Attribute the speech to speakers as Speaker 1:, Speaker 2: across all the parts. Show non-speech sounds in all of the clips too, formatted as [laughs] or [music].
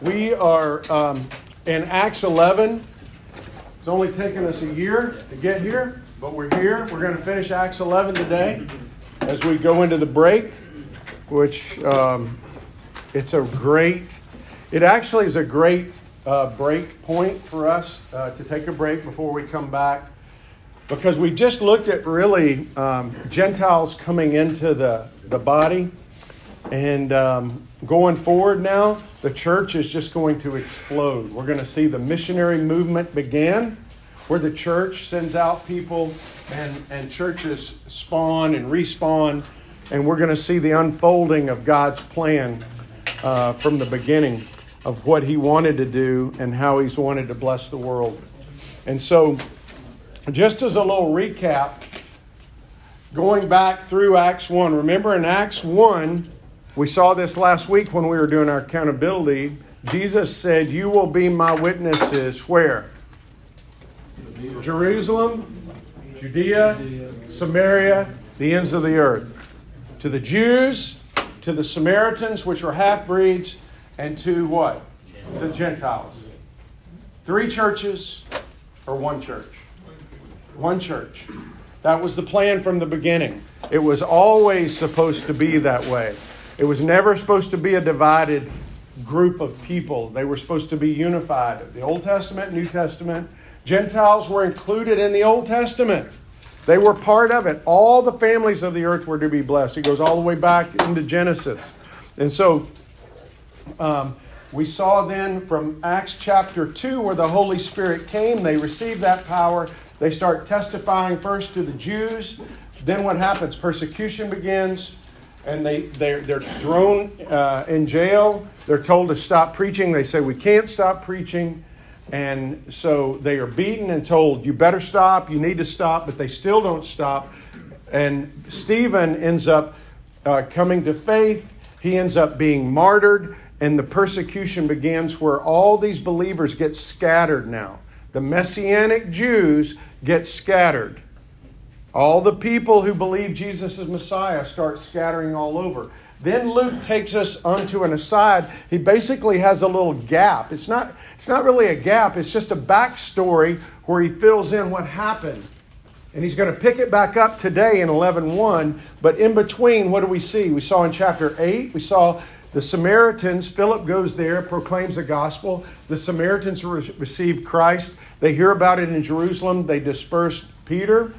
Speaker 1: We are um, in Acts 11. It's only taken us a year to get here, but we're here. We're going to finish Acts 11 today as we go into the break, which um, it's a great, it actually is a great uh, break point for us uh, to take a break before we come back because we just looked at really um, Gentiles coming into the, the body. And um, going forward now, the church is just going to explode. We're going to see the missionary movement begin, where the church sends out people and, and churches spawn and respawn. And we're going to see the unfolding of God's plan uh, from the beginning of what He wanted to do and how He's wanted to bless the world. And so, just as a little recap, going back through Acts 1, remember in Acts 1, we saw this last week when we were doing our accountability. Jesus said, You will be my witnesses where? Jerusalem, Judea, Samaria, the ends of the earth. To the Jews, to the Samaritans, which were half breeds, and to what? The Gentiles. Three churches or one church? One church. That was the plan from the beginning. It was always supposed to be that way. It was never supposed to be a divided group of people. They were supposed to be unified. The Old Testament, New Testament. Gentiles were included in the Old Testament. They were part of it. All the families of the earth were to be blessed. It goes all the way back into Genesis. And so um, we saw then from Acts chapter 2 where the Holy Spirit came, they received that power. They start testifying first to the Jews. Then what happens? Persecution begins and they, they're, they're thrown uh, in jail. They're told to stop preaching. They say, We can't stop preaching. And so they are beaten and told, You better stop. You need to stop. But they still don't stop. And Stephen ends up uh, coming to faith. He ends up being martyred. And the persecution begins where all these believers get scattered now. The Messianic Jews get scattered. All the people who believe Jesus is Messiah start scattering all over. Then Luke takes us onto an aside. He basically has a little gap. It's not, it's not really a gap, it's just a backstory where he fills in what happened. And he's going to pick it back up today in 11.1. But in between, what do we see? We saw in chapter 8, we saw the Samaritans. Philip goes there, proclaims the gospel. The Samaritans receive Christ. They hear about it in Jerusalem. They disperse Peter.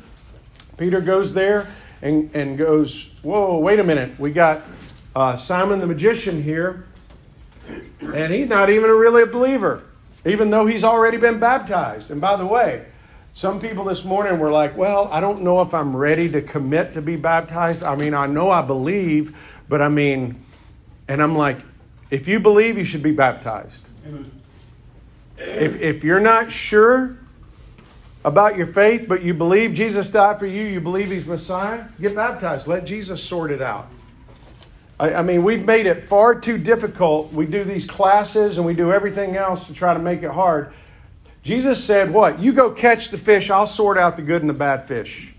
Speaker 1: Peter goes there and, and goes, Whoa, wait a minute. We got uh, Simon the magician here, and he's not even a really a believer, even though he's already been baptized. And by the way, some people this morning were like, Well, I don't know if I'm ready to commit to be baptized. I mean, I know I believe, but I mean, and I'm like, if you believe, you should be baptized. If, if you're not sure, about your faith, but you believe Jesus died for you, you believe He's Messiah, get baptized. Let Jesus sort it out. I, I, mean, we've made it far too difficult. We do these classes and we do everything else to try to make it hard. Jesus said, What? You go catch the fish, I'll sort out the good and the bad fish.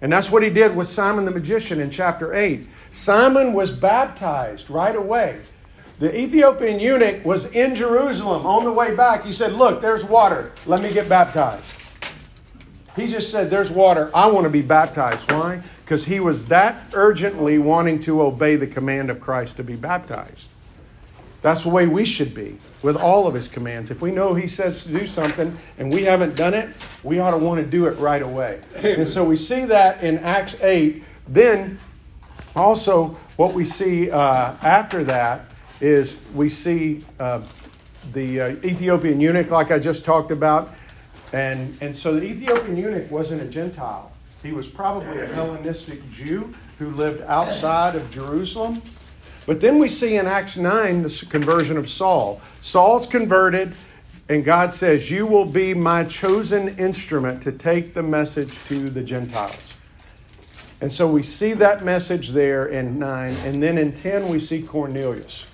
Speaker 1: And that's what he did with Simon the magician in chapter 8. Simon was baptized right away. The Ethiopian eunuch was in Jerusalem on the way back. He said, Look, there's water. Let me get baptized. He just said, There's water. I want to be baptized. Why? Because he was that urgently wanting to obey the command of Christ to be baptized. That's the way we should be with all of his commands. If we know he says to do something and we haven't done it, we ought to want to do it right away. And so we see that in Acts 8. Then also, what we see uh, after that is we see uh, the uh, Ethiopian eunuch, like I just talked about. And, and so the Ethiopian eunuch wasn't a Gentile. He was probably a Hellenistic Jew who lived outside of Jerusalem. But then we see in Acts 9 the conversion of Saul. Saul's converted, and God says, You will be my chosen instrument to take the message to the Gentiles. And so we see that message there in 9. And then in 10, we see Cornelius.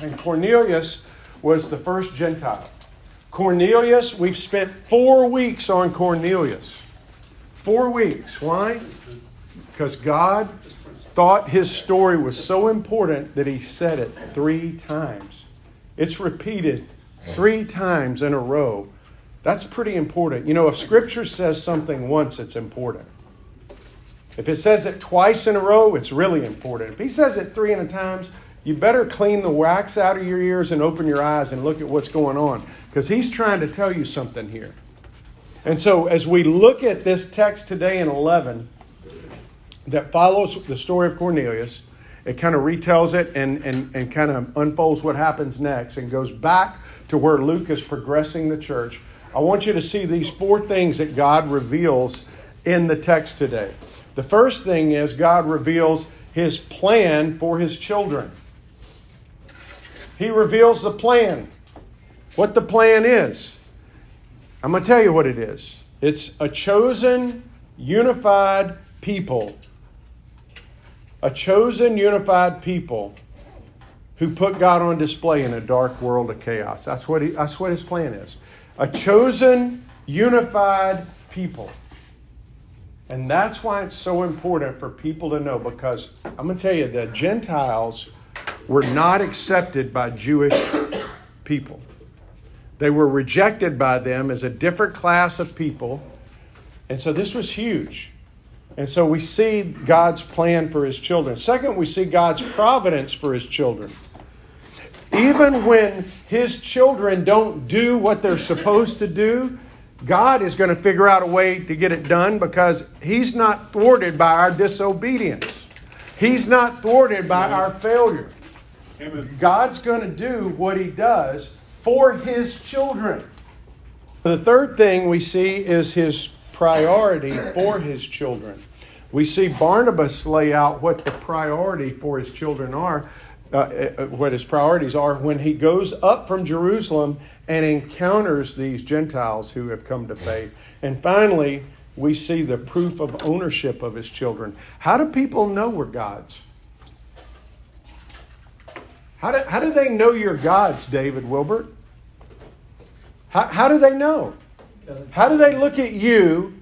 Speaker 1: And Cornelius was the first Gentile. Cornelius, we've spent four weeks on Cornelius. Four weeks. Why? Because God thought his story was so important that he said it three times. It's repeated three times in a row. That's pretty important. You know, if Scripture says something once, it's important. If it says it twice in a row, it's really important. If he says it three and a times, you better clean the wax out of your ears and open your eyes and look at what's going on because he's trying to tell you something here. And so, as we look at this text today in 11 that follows the story of Cornelius, it kind of retells it and, and, and kind of unfolds what happens next and goes back to where Luke is progressing the church. I want you to see these four things that God reveals in the text today. The first thing is God reveals his plan for his children. He reveals the plan, what the plan is. I'm going to tell you what it is it's a chosen, unified people. A chosen, unified people who put God on display in a dark world of chaos. That's what, he, that's what his plan is. A chosen, unified people. And that's why it's so important for people to know because I'm going to tell you, the Gentiles were not accepted by Jewish people. They were rejected by them as a different class of people. And so this was huge. And so we see God's plan for his children. Second, we see God's providence for his children. Even when his children don't do what they're supposed to do, God is going to figure out a way to get it done because He's not thwarted by our disobedience. He's not thwarted by our failure. God's going to do what He does for His children. The third thing we see is His priority for His children. We see Barnabas lay out what the priority for his children are. Uh, uh, what his priorities are when he goes up from Jerusalem and encounters these Gentiles who have come to faith. And finally, we see the proof of ownership of his children. How do people know we're God's? How do, how do they know you're God's, David Wilbert? How, how do they know? How do they look at you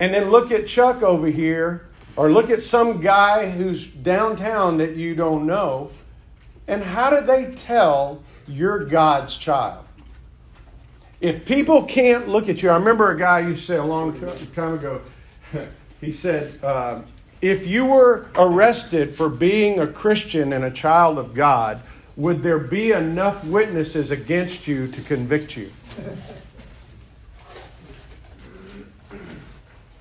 Speaker 1: and then look at Chuck over here or look at some guy who's downtown that you don't know. And how do they tell you're God's child? If people can't look at you, I remember a guy used to say a long time ago, [laughs] he said, uh, if you were arrested for being a Christian and a child of God, would there be enough witnesses against you to convict you?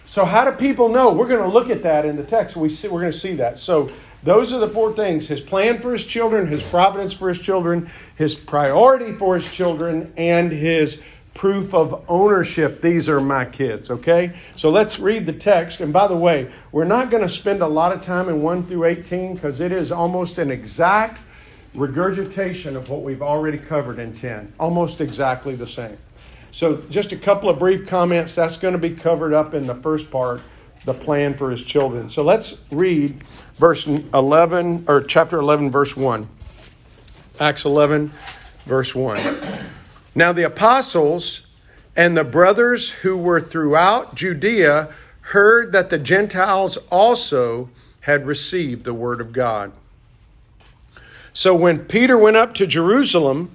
Speaker 1: So, how do people know? We're going to look at that in the text. We see, we're going to see that. So, those are the four things his plan for his children, his providence for his children, his priority for his children, and his proof of ownership. These are my kids, okay? So let's read the text. And by the way, we're not going to spend a lot of time in 1 through 18 because it is almost an exact regurgitation of what we've already covered in 10. Almost exactly the same. So, just a couple of brief comments. That's going to be covered up in the first part, the plan for his children. So, let's read verse 11, or chapter 11, verse 1. Acts 11, verse 1. Now, the apostles and the brothers who were throughout Judea heard that the Gentiles also had received the word of God. So, when Peter went up to Jerusalem,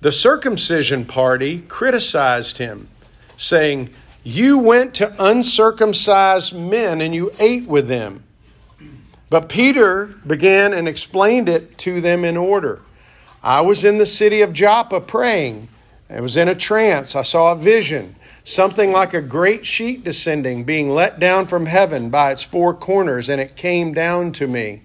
Speaker 1: the circumcision party criticized him, saying, You went to uncircumcised men and you ate with them. But Peter began and explained it to them in order. I was in the city of Joppa praying. I was in a trance. I saw a vision, something like a great sheet descending, being let down from heaven by its four corners, and it came down to me.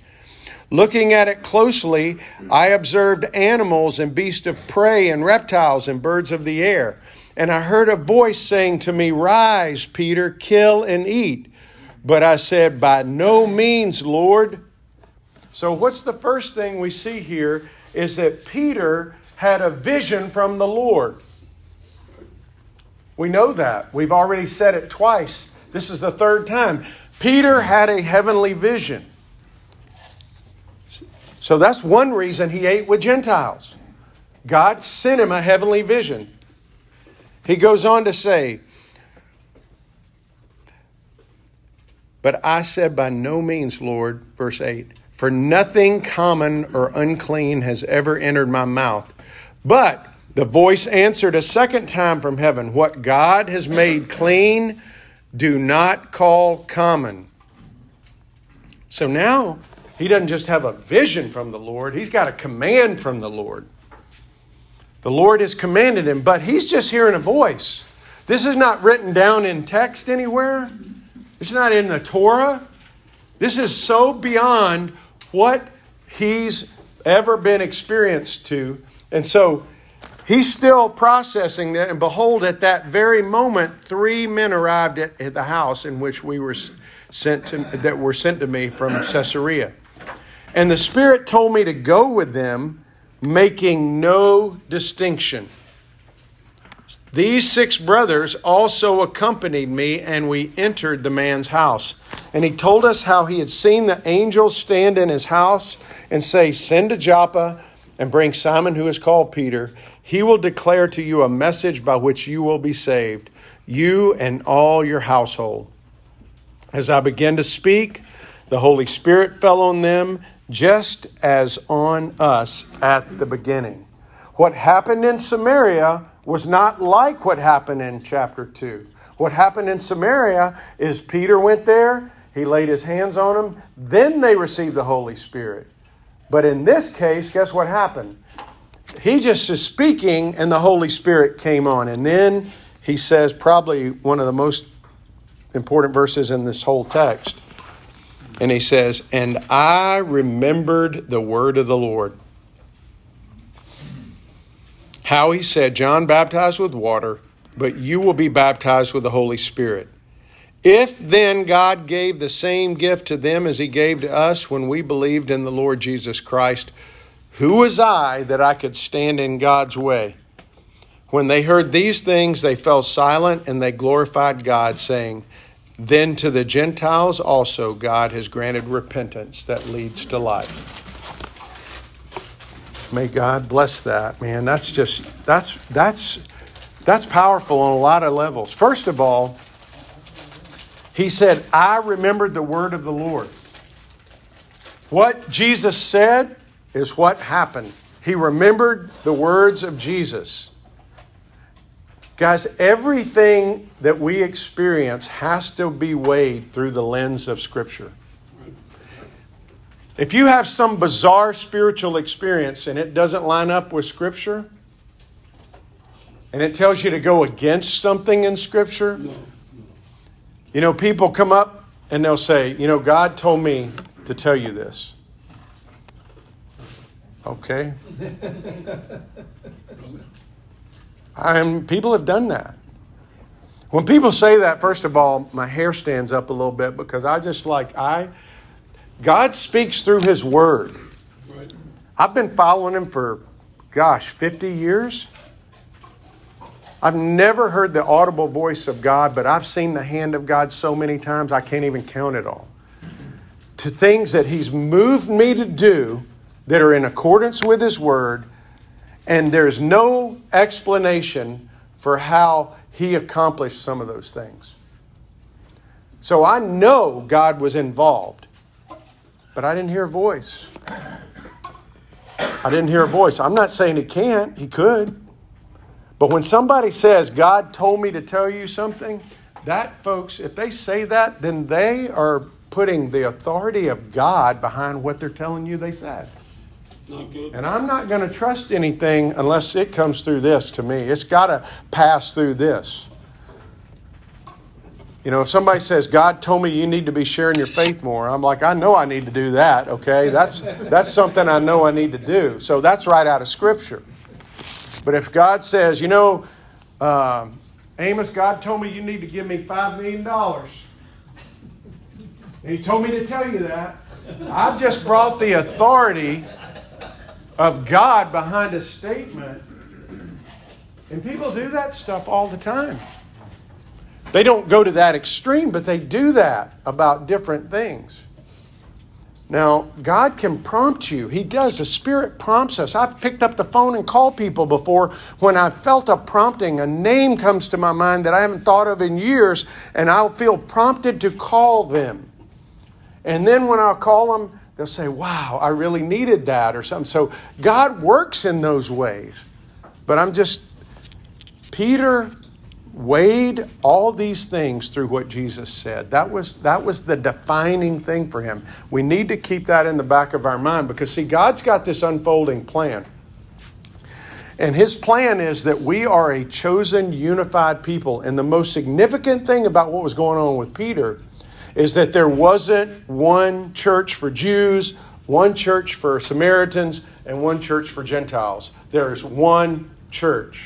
Speaker 1: Looking at it closely, I observed animals and beasts of prey and reptiles and birds of the air. And I heard a voice saying to me, Rise, Peter, kill and eat. But I said, By no means, Lord. So, what's the first thing we see here is that Peter had a vision from the Lord. We know that. We've already said it twice. This is the third time. Peter had a heavenly vision. So that's one reason he ate with Gentiles. God sent him a heavenly vision. He goes on to say, But I said, By no means, Lord, verse 8, for nothing common or unclean has ever entered my mouth. But the voice answered a second time from heaven What God has made clean, do not call common. So now he doesn't just have a vision from the Lord, he's got a command from the Lord. The Lord has commanded him, but he's just hearing a voice. This is not written down in text anywhere. It's not in the Torah. This is so beyond what he's ever been experienced to. And so he's still processing that. And behold, at that very moment, three men arrived at, at the house in which we were sent to, that were sent to me from Caesarea. And the Spirit told me to go with them, making no distinction. These six brothers also accompanied me, and we entered the man's house. And he told us how he had seen the angels stand in his house and say, Send to Joppa and bring Simon, who is called Peter. He will declare to you a message by which you will be saved, you and all your household. As I began to speak, the Holy Spirit fell on them just as on us at the beginning. What happened in Samaria was not like what happened in chapter 2. What happened in Samaria is Peter went there, he laid his hands on them, then they received the Holy Spirit. But in this case, guess what happened? He just is speaking, and the Holy Spirit came on. And then he says, probably one of the most important verses in this whole text. And he says, And I remembered the word of the Lord how he said, John baptized with water, but you will be baptized with the Holy Spirit. If then God gave the same gift to them as he gave to us when we believed in the Lord Jesus Christ, who was I that I could stand in God's way? When they heard these things, they fell silent and they glorified God, saying, Then to the Gentiles also God has granted repentance that leads to life. May God bless that, man. That's just that's that's that's powerful on a lot of levels. First of all, he said, "I remembered the word of the Lord." What Jesus said is what happened. He remembered the words of Jesus. Guys, everything that we experience has to be weighed through the lens of Scripture. If you have some bizarre spiritual experience and it doesn't line up with Scripture, and it tells you to go against something in Scripture. You know, people come up and they'll say, You know, God told me to tell you this. Okay. [laughs] And people have done that. When people say that, first of all, my hair stands up a little bit because I just like, I God speaks through His Word. I've been following Him for, gosh, 50 years. I've never heard the audible voice of God, but I've seen the hand of God so many times I can't even count it all. To things that He's moved me to do that are in accordance with His Word, and there's no explanation for how He accomplished some of those things. So I know God was involved but I didn't hear a voice. I didn't hear a voice. I'm not saying he can't, he could. But when somebody says, God told me to tell you something, that, folks, if they say that, then they are putting the authority of God behind what they're telling you they said. And I'm not going to trust anything unless it comes through this to me. It's got to pass through this. You know, if somebody says, God told me you need to be sharing your faith more, I'm like, I know I need to do that, okay? That's, that's something I know I need to do. So that's right out of Scripture. But if God says, you know, uh, Amos, God told me you need to give me $5 million, and He told me to tell you that, I've just brought the authority of God behind a statement. And people do that stuff all the time. They don't go to that extreme, but they do that about different things. Now, God can prompt you. He does. The Spirit prompts us. I've picked up the phone and called people before when I felt a prompting. A name comes to my mind that I haven't thought of in years, and I'll feel prompted to call them. And then when I call them, they'll say, Wow, I really needed that or something. So God works in those ways. But I'm just, Peter weighed all these things through what Jesus said. That was, that was the defining thing for him. We need to keep that in the back of our mind because, see, God's got this unfolding plan. And his plan is that we are a chosen, unified people. And the most significant thing about what was going on with Peter is that there wasn't one church for Jews, one church for Samaritans, and one church for Gentiles. There's one church.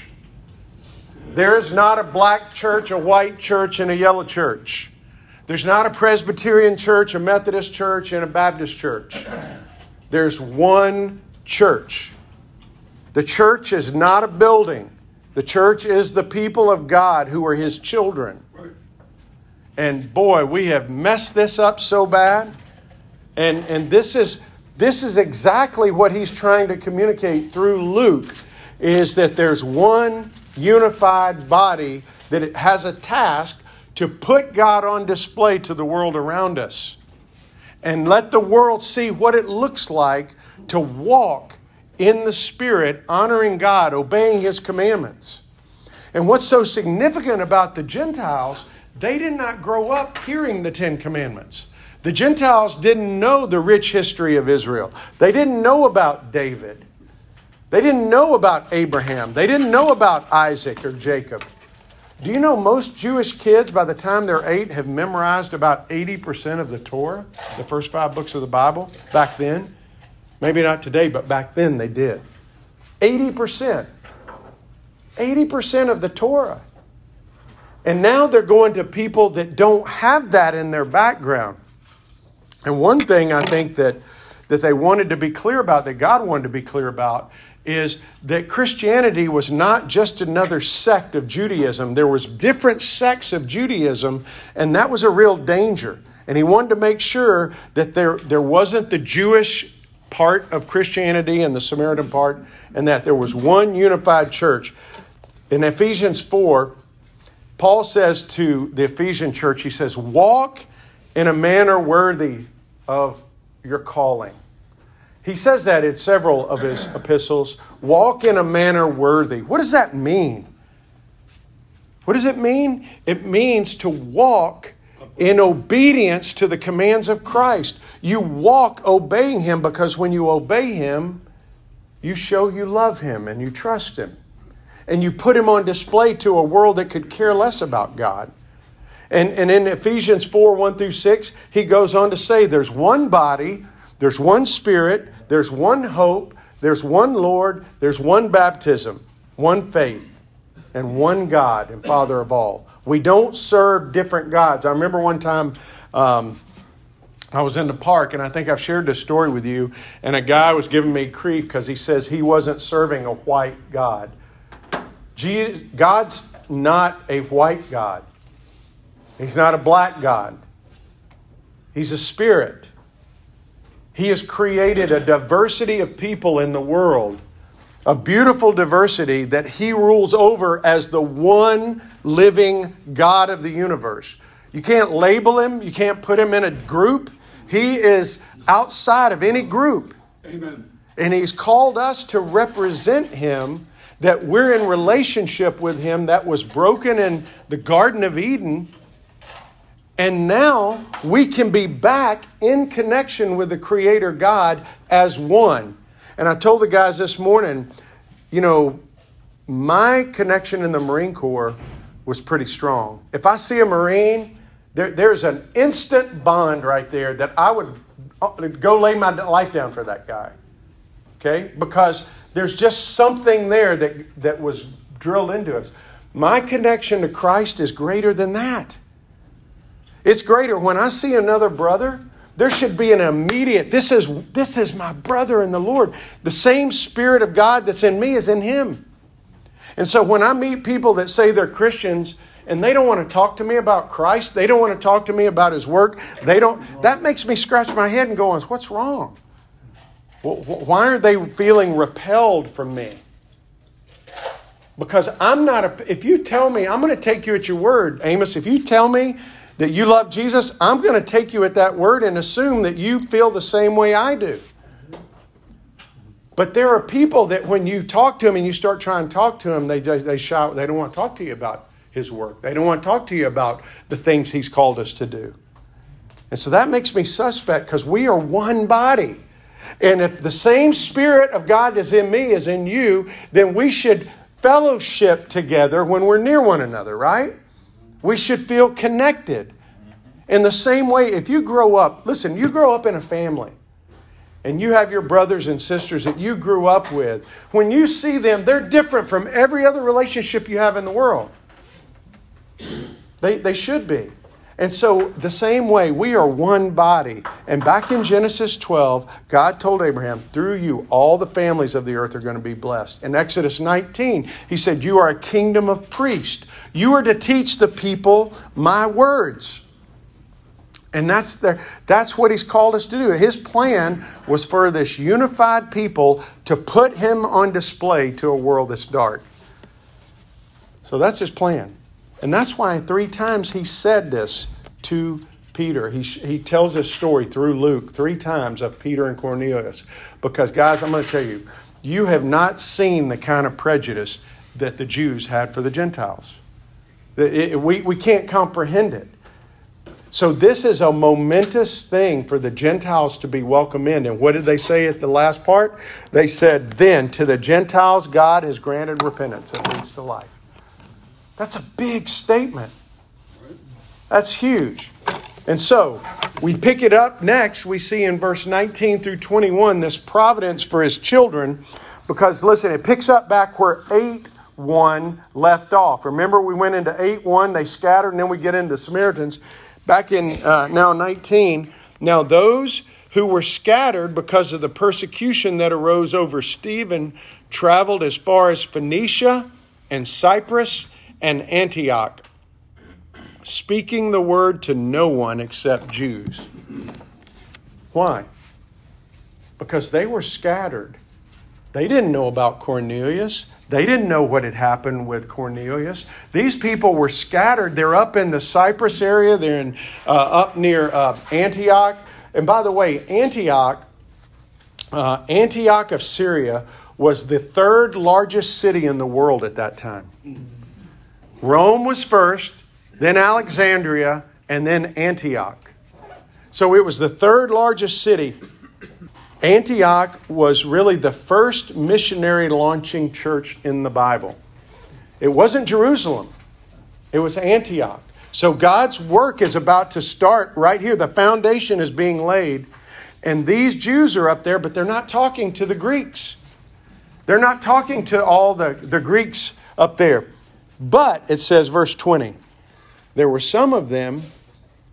Speaker 1: There is not a black church, a white church, and a yellow church. There's not a Presbyterian church, a Methodist church, and a Baptist church. There's one church. The church is not a building. The church is the people of God who are his children. And boy, we have messed this up so bad. And, and this, is, this is exactly what he's trying to communicate through Luke is that there's one unified body that it has a task to put God on display to the world around us and let the world see what it looks like to walk in the Spirit, honoring God, obeying His commandments. And what's so significant about the Gentiles, they did not grow up hearing the Ten Commandments. The Gentiles didn't know the rich history of Israel, they didn't know about David. They didn't know about Abraham. They didn't know about Isaac or Jacob. Do you know most Jewish kids, by the time they're eight, have memorized about 80% of the Torah, the first five books of the Bible, back then? Maybe not today, but back then they did. 80%. 80% of the Torah. And now they're going to people that don't have that in their background. And one thing I think that, that they wanted to be clear about, that God wanted to be clear about, is that Christianity was not just another sect of Judaism. There was different sects of Judaism, and that was a real danger. And he wanted to make sure that there, there wasn't the Jewish part of Christianity and the Samaritan part, and that there was one unified church. In Ephesians 4, Paul says to the Ephesian church, he says, Walk in a manner worthy of your calling. He says that in several of his [clears throat] epistles. Walk in a manner worthy. What does that mean? What does it mean? It means to walk in obedience to the commands of Christ. You walk obeying Him because when you obey Him, you show you love Him and you trust Him. And you put Him on display to a world that could care less about God. And, and in Ephesians 4 1 through 6, he goes on to say there's one body, there's one spirit, there's one hope, there's one Lord, there's one baptism, one faith, and one God and Father of all. We don't serve different gods. I remember one time um, I was in the park, and I think I've shared this story with you, and a guy was giving me grief because he says he wasn't serving a white God. God's not a white God. He's not a black God. He's a spirit. He has created a diversity of people in the world, a beautiful diversity that He rules over as the one living God of the universe. You can't label Him, you can't put Him in a group. He is outside of any group. Amen. And He's called us to represent Him, that we're in relationship with Him that was broken in the Garden of Eden and now we can be back in connection with the Creator God as one. And I told the guys this morning, you know, my connection in the Marine Corps was pretty strong. If I see a Marine, there, there's an instant bond right there that I would uh, go lay my life down for that guy. Okay? Because there's just something there that, that was drilled into us. My connection to Christ is greater than that. It's greater. When I see another brother, there should be an immediate, this is, this is my brother in the Lord. The same Spirit of God that's in me is in him. And so when I meet people that say they're Christians and they don't want to talk to me about Christ, they don't want to talk to me about his work, they don't, that makes me scratch my head and go, what's wrong? Why are they feeling repelled from me? Because I'm not a, if you tell me, I'm going to take you at your word, Amos, if you tell me that you love Jesus, I'm going to take you at that word and assume that you feel the same way I do. But there are people that when you talk to them and you start trying to talk to them, they, they shout, they don't want to talk to you about his work. They don't want to talk to you about the things he's called us to do. And so that makes me suspect because we are one body. And if the same Spirit of God is in me as in you, then we should fellowship together when we're near one another, right? We should feel connected. In the same way, if you grow up, listen, you grow up in a family and you have your brothers and sisters that you grew up with, when you see them, they're different from every other relationship you have in the world. They, they should be. And so, the same way, we are one body. And back in Genesis 12, God told Abraham, through you, all the families of the earth are going to be blessed. In Exodus 19, he said, You are a kingdom of priests. You are to teach the people my words. And that's, the, that's what he's called us to do. His plan was for this unified people to put him on display to a world that's dark. So that's his plan. And that's why three times he said this to Peter. He, he tells this story through Luke three times of Peter and Cornelius. Because, guys, I'm going to tell you, you have not seen the kind of prejudice that the Jews had for the Gentiles. It, it, we, we can't comprehend it. So, this is a momentous thing for the Gentiles to be welcome in. And what did they say at the last part? They said, Then to the Gentiles, God has granted repentance that leads to life. That's a big statement. That's huge. And so, we pick it up next. We see in verse 19 through 21 this providence for his children. Because, listen, it picks up back where 8 1 left off. Remember, we went into 8 1, they scattered, and then we get into Samaritans. Back in uh, now 19, now those who were scattered because of the persecution that arose over Stephen traveled as far as Phoenicia and Cyprus and Antioch, speaking the word to no one except Jews. Why? Because they were scattered. They didn't know about Cornelius. They didn't know what had happened with Cornelius. These people were scattered. They're up in the Cyprus area, they're in, uh, up near uh, Antioch. And by the way, Antioch, uh, Antioch of Syria, was the third largest city in the world at that time. Rome was first, then Alexandria, and then Antioch. So it was the third largest city Antioch was really the first missionary launching church in the Bible. It wasn't Jerusalem, it was Antioch. So God's work is about to start right here. The foundation is being laid. And these Jews are up there, but they're not talking to the Greeks. They're not talking to all the, the Greeks up there. But it says, verse 20, there were some of them,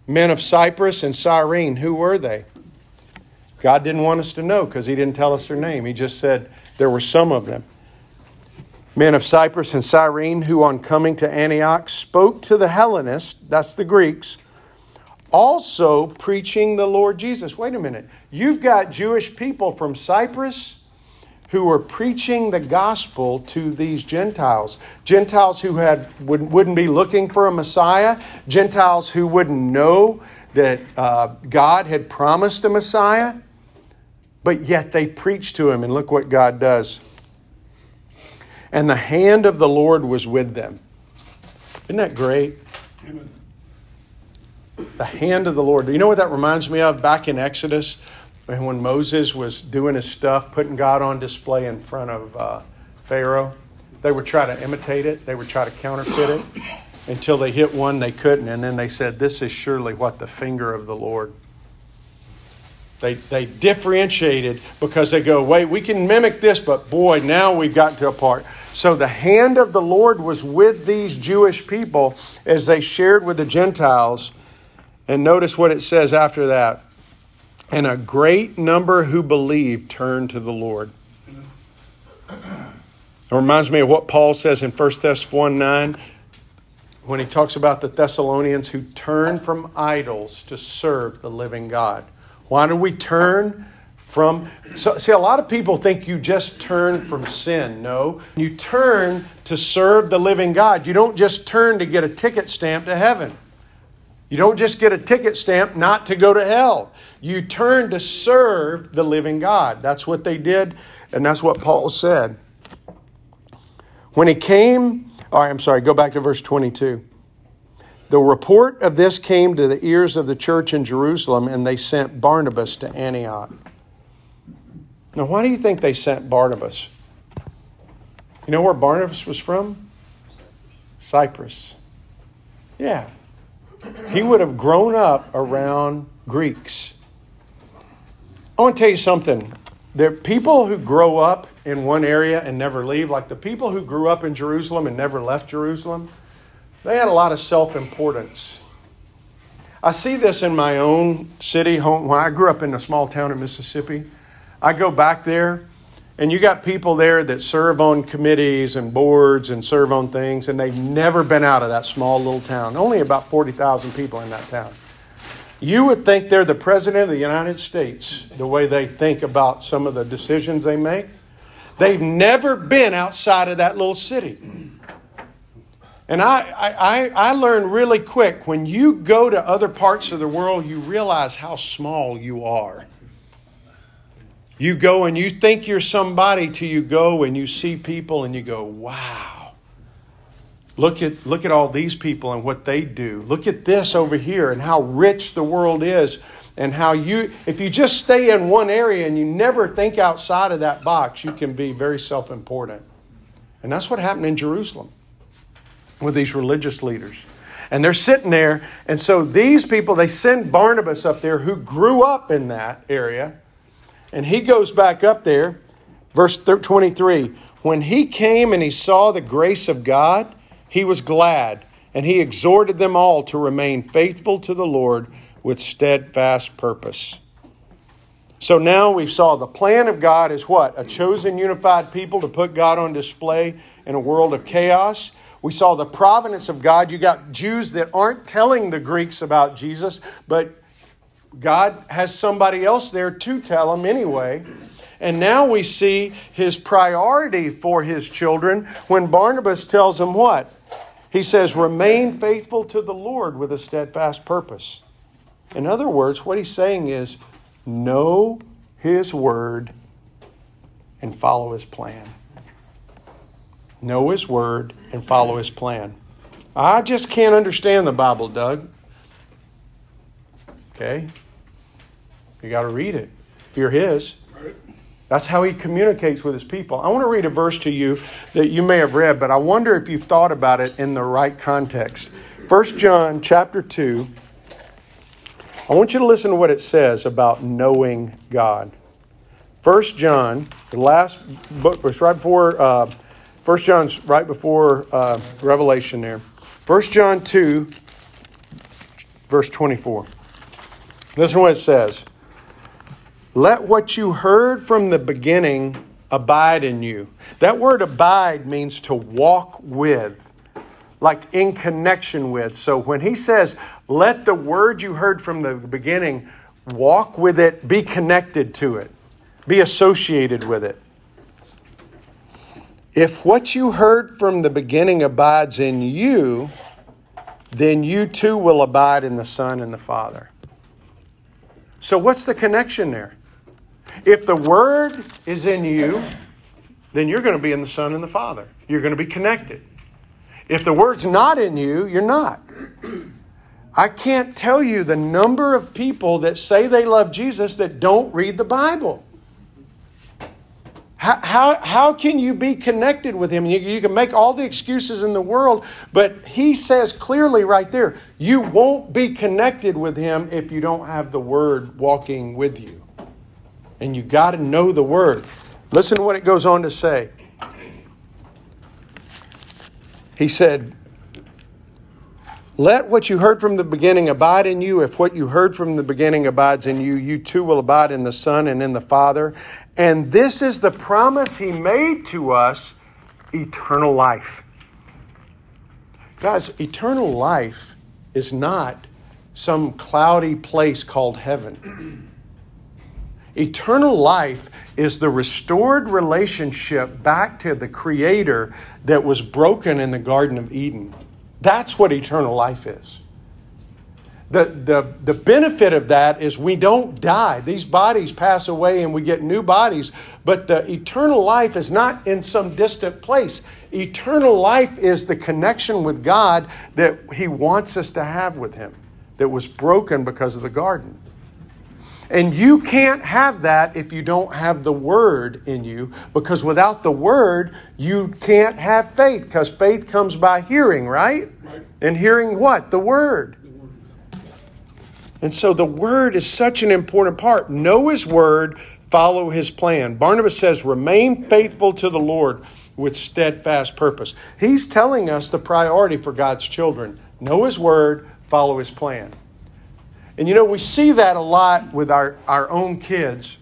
Speaker 1: men of Cyprus and Cyrene. Who were they? God didn't want us to know because He didn't tell us their name. He just said there were some of them. Men of Cyprus and Cyrene, who on coming to Antioch spoke to the Hellenists, that's the Greeks, also preaching the Lord Jesus. Wait a minute. You've got Jewish people from Cyprus who were preaching the gospel to these Gentiles. Gentiles who had, wouldn't, wouldn't be looking for a Messiah, Gentiles who wouldn't know that uh, God had promised a Messiah. But yet they preach to him, and look what God does. And the hand of the Lord was with them. Isn't that great? Amen. The hand of the Lord. Do you know what that reminds me of? Back in Exodus, when Moses was doing his stuff, putting God on display in front of uh, Pharaoh, they would try to imitate it, they would try to counterfeit it until they hit one they couldn't, and then they said, This is surely what the finger of the Lord. They, they differentiated because they go, wait, we can mimic this, but boy, now we've gotten to a part. So the hand of the Lord was with these Jewish people as they shared with the Gentiles. And notice what it says after that. And a great number who believed turned to the Lord. It reminds me of what Paul says in 1 Thess 1 9 when he talks about the Thessalonians who turned from idols to serve the living God. Why do we turn from? So, see, a lot of people think you just turn from sin. No, you turn to serve the living God. You don't just turn to get a ticket stamp to heaven. You don't just get a ticket stamp not to go to hell. You turn to serve the living God. That's what they did, and that's what Paul said. When he came, all right, I'm sorry, go back to verse 22. The report of this came to the ears of the church in Jerusalem, and they sent Barnabas to Antioch. Now, why do you think they sent Barnabas? You know where Barnabas was from? Cyprus. Yeah. He would have grown up around Greeks. I want to tell you something. There people who grow up in one area and never leave, like the people who grew up in Jerusalem and never left Jerusalem. They had a lot of self importance. I see this in my own city home. When I grew up in a small town in Mississippi, I go back there, and you got people there that serve on committees and boards and serve on things, and they've never been out of that small little town. Only about 40,000 people in that town. You would think they're the president of the United States, the way they think about some of the decisions they make. They've never been outside of that little city. And I, I, I learned really quick when you go to other parts of the world, you realize how small you are. You go and you think you're somebody till you go and you see people and you go, wow. Look at, look at all these people and what they do. Look at this over here and how rich the world is and how you, if you just stay in one area and you never think outside of that box, you can be very self important. And that's what happened in Jerusalem with these religious leaders. And they're sitting there. And so these people, they send Barnabas up there who grew up in that area. And he goes back up there, verse 23. When he came and he saw the grace of God, he was glad, and he exhorted them all to remain faithful to the Lord with steadfast purpose. So now we saw the plan of God is what? A chosen, unified people to put God on display in a world of chaos. We saw the providence of God. You got Jews that aren't telling the Greeks about Jesus, but God has somebody else there to tell him anyway. And now we see his priority for his children when Barnabas tells him what? He says, remain faithful to the Lord with a steadfast purpose. In other words, what he's saying is, know his word and follow his plan know His Word, and follow His plan. I just can't understand the Bible, Doug. Okay? You got to read it if you're His. That's how He communicates with His people. I want to read a verse to you that you may have read, but I wonder if you've thought about it in the right context. 1 John chapter 2. I want you to listen to what it says about knowing God. 1 John, the last book, was right before. Uh, First John's right before uh, Revelation there. First John 2, verse 24. Listen to what it says. Let what you heard from the beginning abide in you. That word abide means to walk with, like in connection with. So when he says, let the word you heard from the beginning walk with it, be connected to it, be associated with it. If what you heard from the beginning abides in you, then you too will abide in the Son and the Father. So, what's the connection there? If the Word is in you, then you're going to be in the Son and the Father. You're going to be connected. If the Word's not in you, you're not. I can't tell you the number of people that say they love Jesus that don't read the Bible. How, how, how can you be connected with him? You, you can make all the excuses in the world, but he says clearly right there you won't be connected with him if you don't have the word walking with you. And you got to know the word. Listen to what it goes on to say. He said, let what you heard from the beginning abide in you. If what you heard from the beginning abides in you, you too will abide in the Son and in the Father. And this is the promise he made to us eternal life. Guys, eternal life is not some cloudy place called heaven. Eternal life is the restored relationship back to the Creator that was broken in the Garden of Eden. That's what eternal life is. The, the, the benefit of that is we don't die. These bodies pass away and we get new bodies, but the eternal life is not in some distant place. Eternal life is the connection with God that He wants us to have with Him, that was broken because of the garden. And you can't have that if you don't have the Word in you, because without the Word, you can't have faith, because faith comes by hearing, right? right? And hearing what? The Word. And so the Word is such an important part. Know His Word, follow His plan. Barnabas says, remain faithful to the Lord with steadfast purpose. He's telling us the priority for God's children know His Word, follow His plan. And you know, we see that a lot with our, our own kids.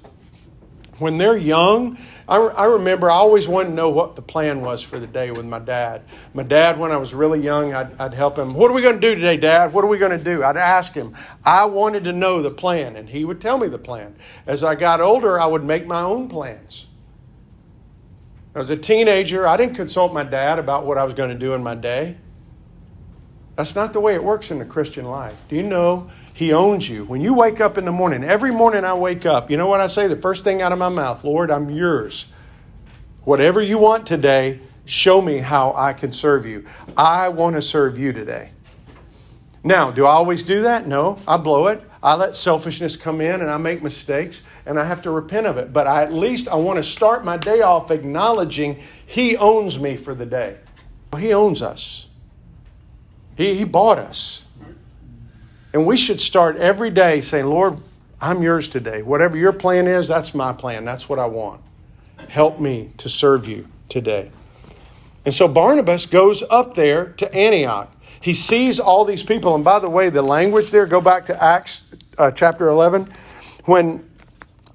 Speaker 1: When they're young, I, I remember I always wanted to know what the plan was for the day with my dad. My dad, when I was really young, I'd, I'd help him. What are we going to do today, Dad? What are we going to do? I'd ask him. I wanted to know the plan, and he would tell me the plan. As I got older, I would make my own plans. As a teenager, I didn't consult my dad about what I was going to do in my day. That's not the way it works in the Christian life. Do you know he owns you. When you wake up in the morning, every morning I wake up, you know what I say? The first thing out of my mouth, Lord, I'm yours. Whatever you want today, show me how I can serve you. I want to serve you today. Now, do I always do that? No, I blow it. I let selfishness come in and I make mistakes and I have to repent of it. But I, at least I want to start my day off acknowledging He owns me for the day. He owns us, He, he bought us. And we should start every day saying, Lord, I'm yours today. Whatever your plan is, that's my plan. That's what I want. Help me to serve you today. And so Barnabas goes up there to Antioch. He sees all these people. And by the way, the language there, go back to Acts uh, chapter 11. When,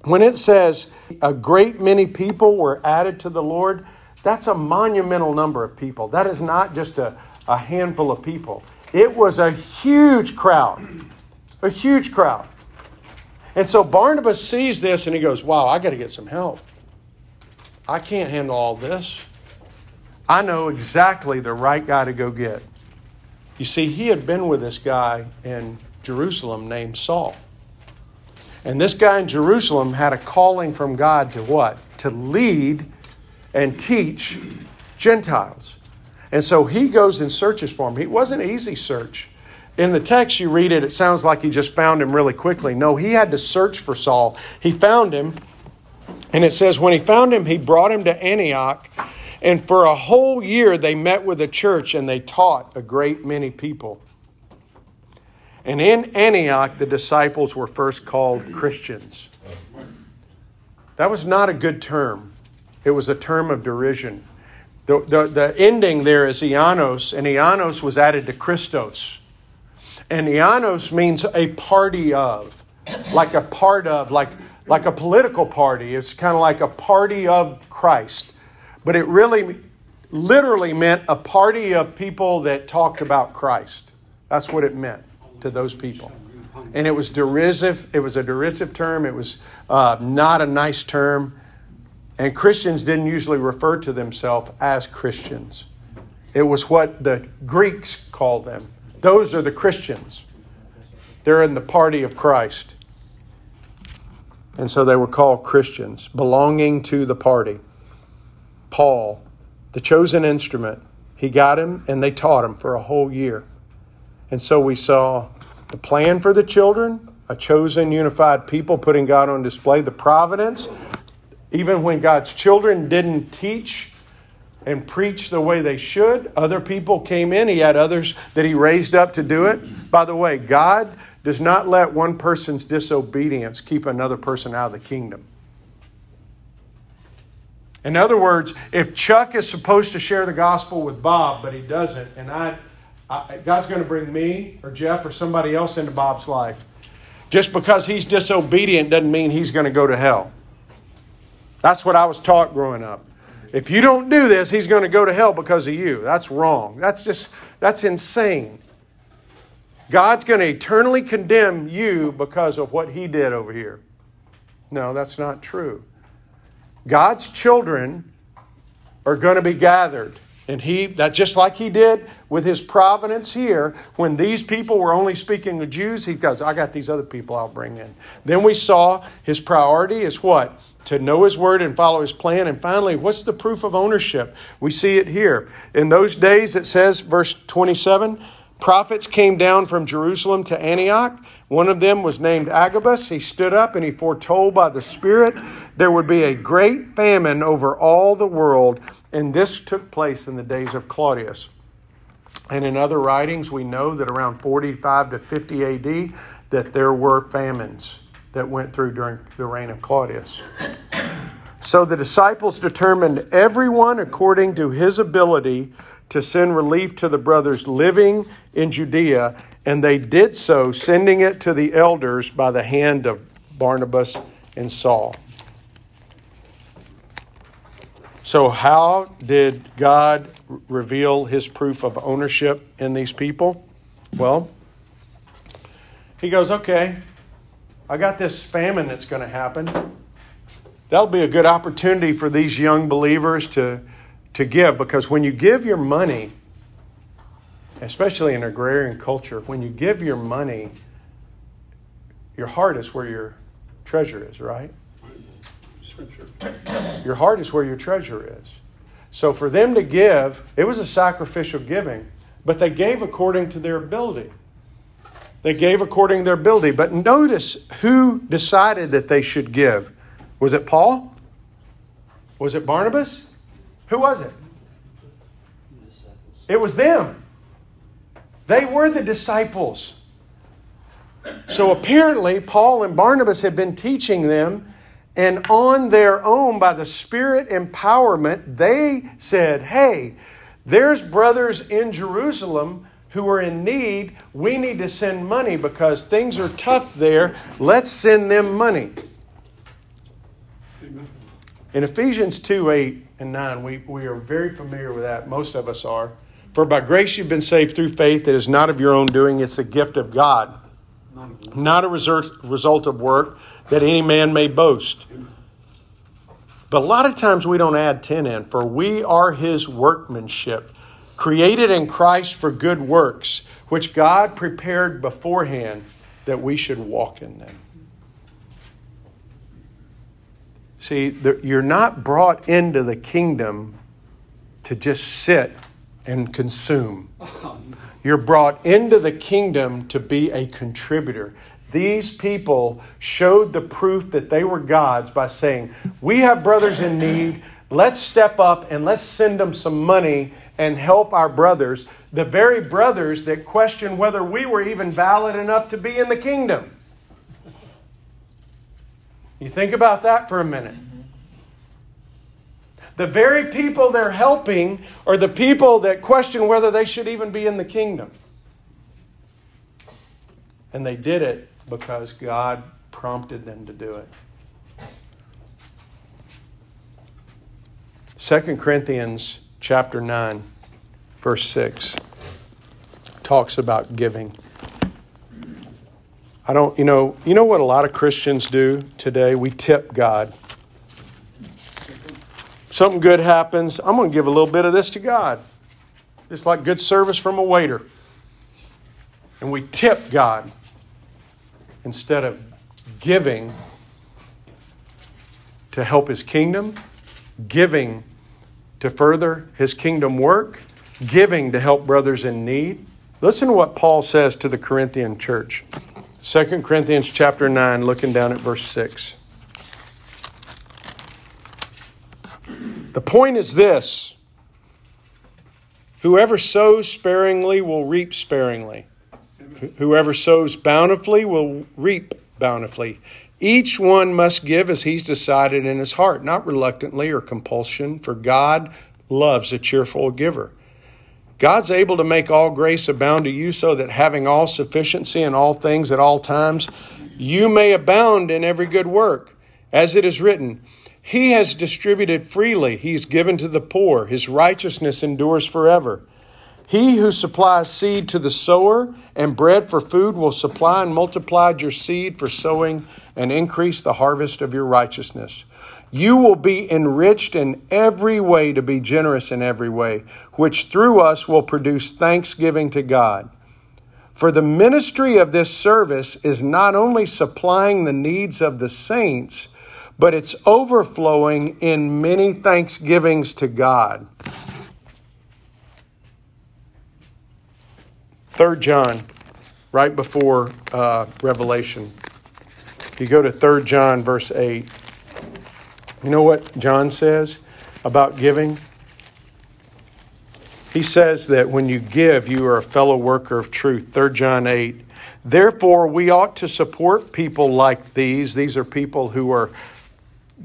Speaker 1: when it says a great many people were added to the Lord, that's a monumental number of people. That is not just a, a handful of people. It was a huge crowd, a huge crowd. And so Barnabas sees this and he goes, Wow, I got to get some help. I can't handle all this. I know exactly the right guy to go get. You see, he had been with this guy in Jerusalem named Saul. And this guy in Jerusalem had a calling from God to what? To lead and teach Gentiles. And so he goes and searches for him. It wasn't an easy search. In the text, you read it, it sounds like he just found him really quickly. No, he had to search for Saul. He found him, and it says, when he found him, he brought him to Antioch. And for a whole year, they met with the church and they taught a great many people. And in Antioch, the disciples were first called Christians. That was not a good term, it was a term of derision. The, the, the ending there is Ianos, and Ianos was added to Christos. And Ianos means a party of, like a part of, like, like a political party. It's kind of like a party of Christ. But it really, literally meant a party of people that talked about Christ. That's what it meant to those people. And it was derisive. It was a derisive term. It was uh, not a nice term. And Christians didn't usually refer to themselves as Christians. It was what the Greeks called them. Those are the Christians. They're in the party of Christ. And so they were called Christians, belonging to the party. Paul, the chosen instrument, he got him and they taught him for a whole year. And so we saw the plan for the children, a chosen, unified people putting God on display, the providence, even when God's children didn't teach and preach the way they should, other people came in. He had others that he raised up to do it. By the way, God does not let one person's disobedience keep another person out of the kingdom. In other words, if Chuck is supposed to share the gospel with Bob, but he doesn't, and I, I God's going to bring me or Jeff or somebody else into Bob's life, just because he's disobedient doesn't mean he's going to go to hell. That's what I was taught growing up. If you don't do this, he's going to go to hell because of you. That's wrong. That's just, that's insane. God's going to eternally condemn you because of what he did over here. No, that's not true. God's children are going to be gathered And he, that just like he did with his providence here, when these people were only speaking to Jews, he goes, I got these other people I'll bring in. Then we saw his priority is what? To know his word and follow his plan. And finally, what's the proof of ownership? We see it here. In those days, it says, verse 27, prophets came down from Jerusalem to Antioch. One of them was named Agabus. He stood up and he foretold by the Spirit there would be a great famine over all the world and this took place in the days of Claudius. And in other writings, we know that around 45 to 50 AD, that there were famines that went through during the reign of Claudius. So the disciples determined everyone according to his ability to send relief to the brothers living in Judea, and they did so, sending it to the elders by the hand of Barnabas and Saul. So, how did God reveal his proof of ownership in these people? Well, he goes, okay, I got this famine that's going to happen. That'll be a good opportunity for these young believers to, to give because when you give your money, especially in agrarian culture, when you give your money, your heart is where your treasure is, right? Scripture. Your heart is where your treasure is. So for them to give, it was a sacrificial giving, but they gave according to their ability. They gave according to their ability. But notice who decided that they should give. Was it Paul? Was it Barnabas? Who was it? It was them. They were the disciples. So apparently, Paul and Barnabas had been teaching them and on their own, by the Spirit empowerment, they said, Hey, there's brothers in Jerusalem who are in need. We need to send money because things are tough there. Let's send them money. In Ephesians 2 8 and 9, we, we are very familiar with that. Most of us are. For by grace you've been saved through faith. It is not of your own doing, it's a gift of God, not a result of work that any man may boast. But a lot of times we don't add 10 in, for we are his workmanship, created in Christ for good works, which God prepared beforehand that we should walk in them. See, you're not brought into the kingdom to just sit and consume. You're brought into the kingdom to be a contributor. These people showed the proof that they were God's by saying, We have brothers in need. Let's step up and let's send them some money and help our brothers. The very brothers that question whether we were even valid enough to be in the kingdom. You think about that for a minute. The very people they're helping are the people that question whether they should even be in the kingdom. And they did it because God prompted them to do it. 2 Corinthians chapter 9 verse 6 talks about giving. I don't you know, you know what a lot of Christians do today? We tip God. Something good happens, I'm going to give a little bit of this to God. Just like good service from a waiter. And we tip God instead of giving to help his kingdom, giving to further his kingdom work, giving to help brothers in need. Listen to what Paul says to the Corinthian church. 2 Corinthians chapter 9, looking down at verse 6. The point is this whoever sows sparingly will reap sparingly. Whoever sows bountifully will reap bountifully. Each one must give as he's decided in his heart, not reluctantly or compulsion, for God loves a cheerful giver. God's able to make all grace abound to you so that having all sufficiency in all things at all times, you may abound in every good work. As it is written, He has distributed freely, He's given to the poor, His righteousness endures forever. He who supplies seed to the sower and bread for food will supply and multiply your seed for sowing and increase the harvest of your righteousness. you will be enriched in every way to be generous in every way, which through us will produce thanksgiving to God. For the ministry of this service is not only supplying the needs of the saints, but it's overflowing in many thanksgivings to God. 3 John, right before uh, Revelation. You go to 3 John, verse 8. You know what John says about giving? He says that when you give, you are a fellow worker of truth. 3 John 8. Therefore, we ought to support people like these. These are people who are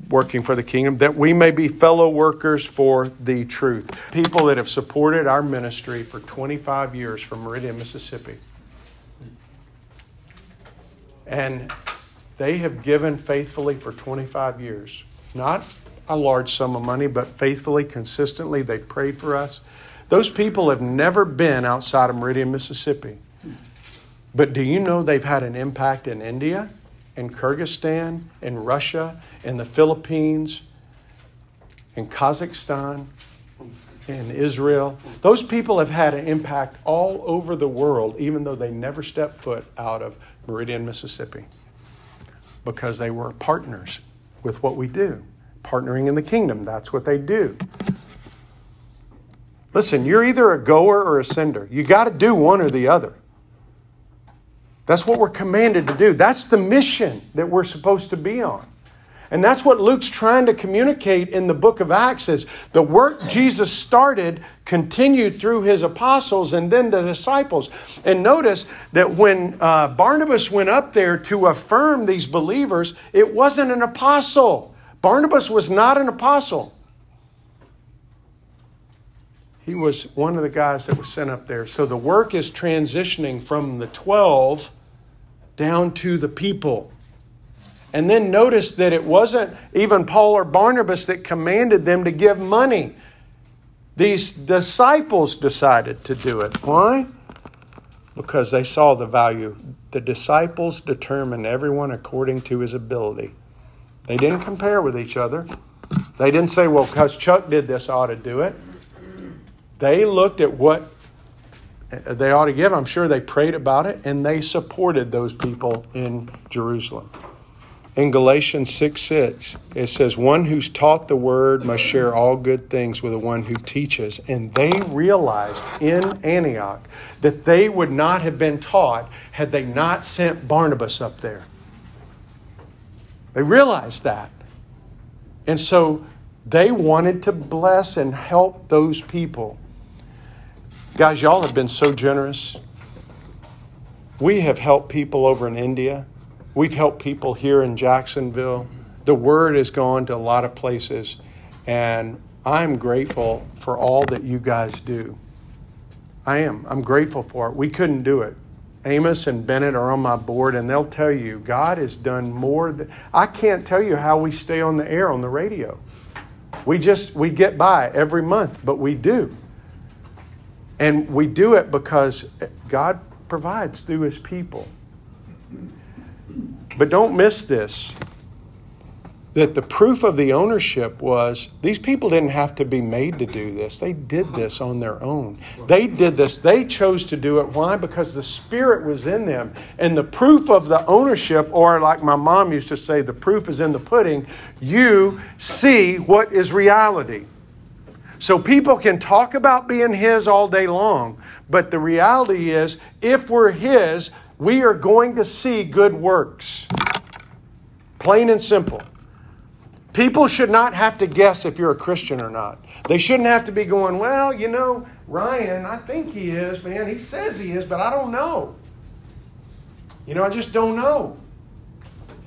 Speaker 1: working for the kingdom, that we may be fellow workers for the truth. People that have supported our ministry for 25 years from Meridian, Mississippi. And they have given faithfully for 25 years. Not a large sum of money, but faithfully, consistently, they prayed for us. Those people have never been outside of Meridian, Mississippi. But do you know they've had an impact in India, in Kyrgyzstan, in Russia, in the Philippines, in Kazakhstan, in Israel? Those people have had an impact all over the world, even though they never stepped foot out of Meridian, Mississippi, because they were partners with what we do. Partnering in the kingdom, that's what they do. Listen, you're either a goer or a sender. You got to do one or the other. That's what we're commanded to do. That's the mission that we're supposed to be on. And that's what Luke's trying to communicate in the book of Acts is the work Jesus started continued through his apostles and then the disciples. And notice that when uh, Barnabas went up there to affirm these believers, it wasn't an apostle. Barnabas was not an apostle. He was one of the guys that was sent up there. So the work is transitioning from the 12 down to the people. And then notice that it wasn't even Paul or Barnabas that commanded them to give money. These disciples decided to do it. Why? Because they saw the value. The disciples determined everyone according to his ability. They didn't compare with each other. They didn't say, well, because Chuck did this, I ought to do it. They looked at what they ought to give. I'm sure they prayed about it and they supported those people in Jerusalem in Galatians 6 6, it says, One who's taught the word must share all good things with the one who teaches. And they realized in Antioch that they would not have been taught had they not sent Barnabas up there. They realized that. And so they wanted to bless and help those people. Guys, y'all have been so generous. We have helped people over in India We've helped people here in Jacksonville. The word has gone to a lot of places, and I'm grateful for all that you guys do. I am. I'm grateful for it. We couldn't do it. Amos and Bennett are on my board, and they'll tell you God has done more. Than, I can't tell you how we stay on the air on the radio. We just we get by every month, but we do, and we do it because God provides through His people. But don't miss this that the proof of the ownership was these people didn't have to be made to do this. They did uh-huh. this on their own. They did this. They chose to do it. Why? Because the Spirit was in them. And the proof of the ownership, or like my mom used to say, the proof is in the pudding, you see what is reality. So people can talk about being His all day long, but the reality is, if we're His, we are going to see good works. Plain and simple. People should not have to guess if you're a Christian or not. They shouldn't have to be going, well, you know, Ryan, I think he is, man. He says he is, but I don't know. You know, I just don't know.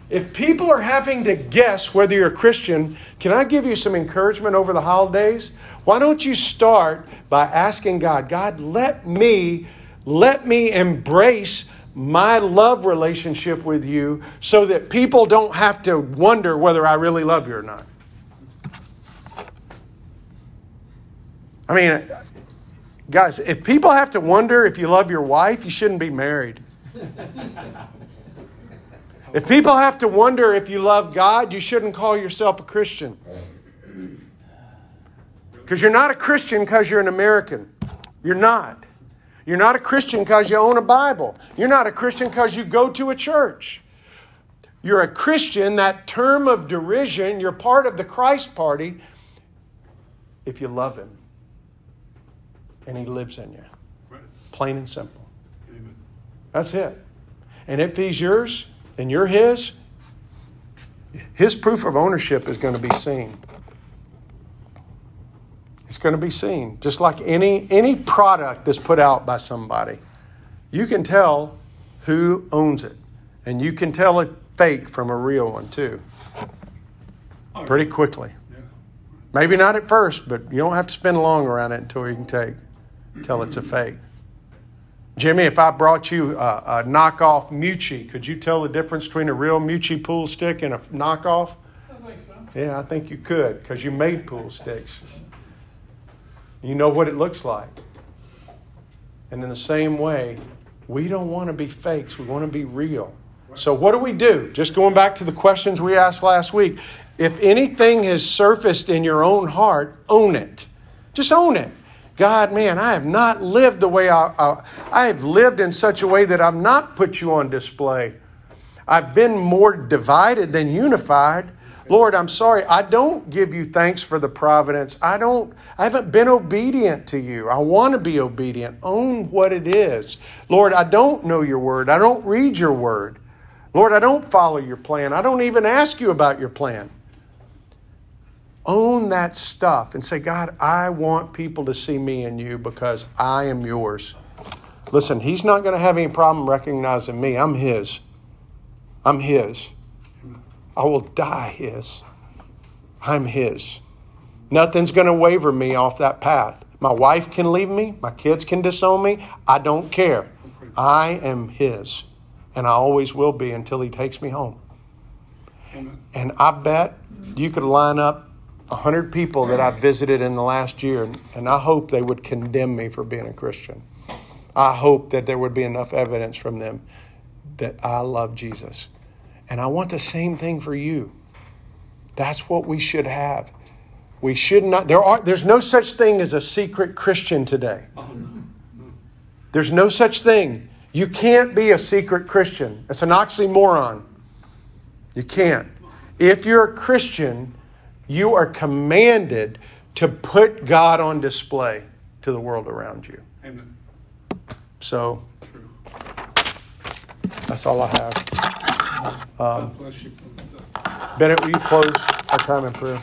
Speaker 1: If people are having to guess whether you're a Christian, can I give you some encouragement over the holidays? Why don't you start by asking God, God, let me let me embrace my love relationship with you so that people don't have to wonder whether I really love you or not. I mean, guys, if people have to wonder if you love your wife, you shouldn't be married. If people have to wonder if you love God, you shouldn't call yourself a Christian. Because you're not a Christian because you're an American. You're not. You're not a Christian because you own a Bible. You're not a Christian because you go to a church. You're a Christian, that term of derision, you're part of the Christ party if you love Him and He lives in you. Plain and simple. Amen. That's it. And if He's yours and you're His, His proof of ownership is going to be seen. It's going to be seen. Just like any, any product that's put out by somebody, you can tell who owns it. And you can tell a fake from a real one too. Pretty quickly. Maybe not at first, but you don't have to spend long around it until you can take tell it's a fake. Jimmy, if I brought you a, a knockoff Meucci, could you tell the difference between a real Meucci pool stick and a knockoff?
Speaker 2: I think so.
Speaker 1: Yeah, I think you could because you made pool sticks. You know what it looks like. And in the same way, we don't want to be fakes, we want to be real. So, what do we do? Just going back to the questions we asked last week. If anything has surfaced in your own heart, own it. Just own it. God, man, I have not lived the way I, I, I have lived in such a way that I've not put you on display. I've been more divided than unified. Lord, I'm sorry. I don't give you thanks for the providence. I don't I haven't been obedient to you. I want to be obedient. Own what it is. Lord, I don't know your word. I don't read your word. Lord, I don't follow your plan. I don't even ask you about your plan. Own that stuff and say, God, I want people to see me in you because I am yours. Listen, He's not going to have any problem recognizing me. I'm His. I'm His. I will die His. I'm His. Nothing's going to waver me off that path. My wife can leave me, my kids can disown me. I don't care. I am His and I always will be until He takes me home. Amen. And I bet you could line up a hundred people that I've visited in the last year, and I hope they would condemn me for being a Christian. I hope that there would be enough evidence from them that I love Jesus. And I want the same thing for you. That's what we should have. We should not, there are, there's no such thing as a secret Christian today. Oh, there's no such thing. You can't be a secret Christian. It's an oxymoron. You can't. If you're a Christian, you are commanded to put God on display to the world around you. Amen. So, that's all I have. Um, Bennett, will you close our time in prayer?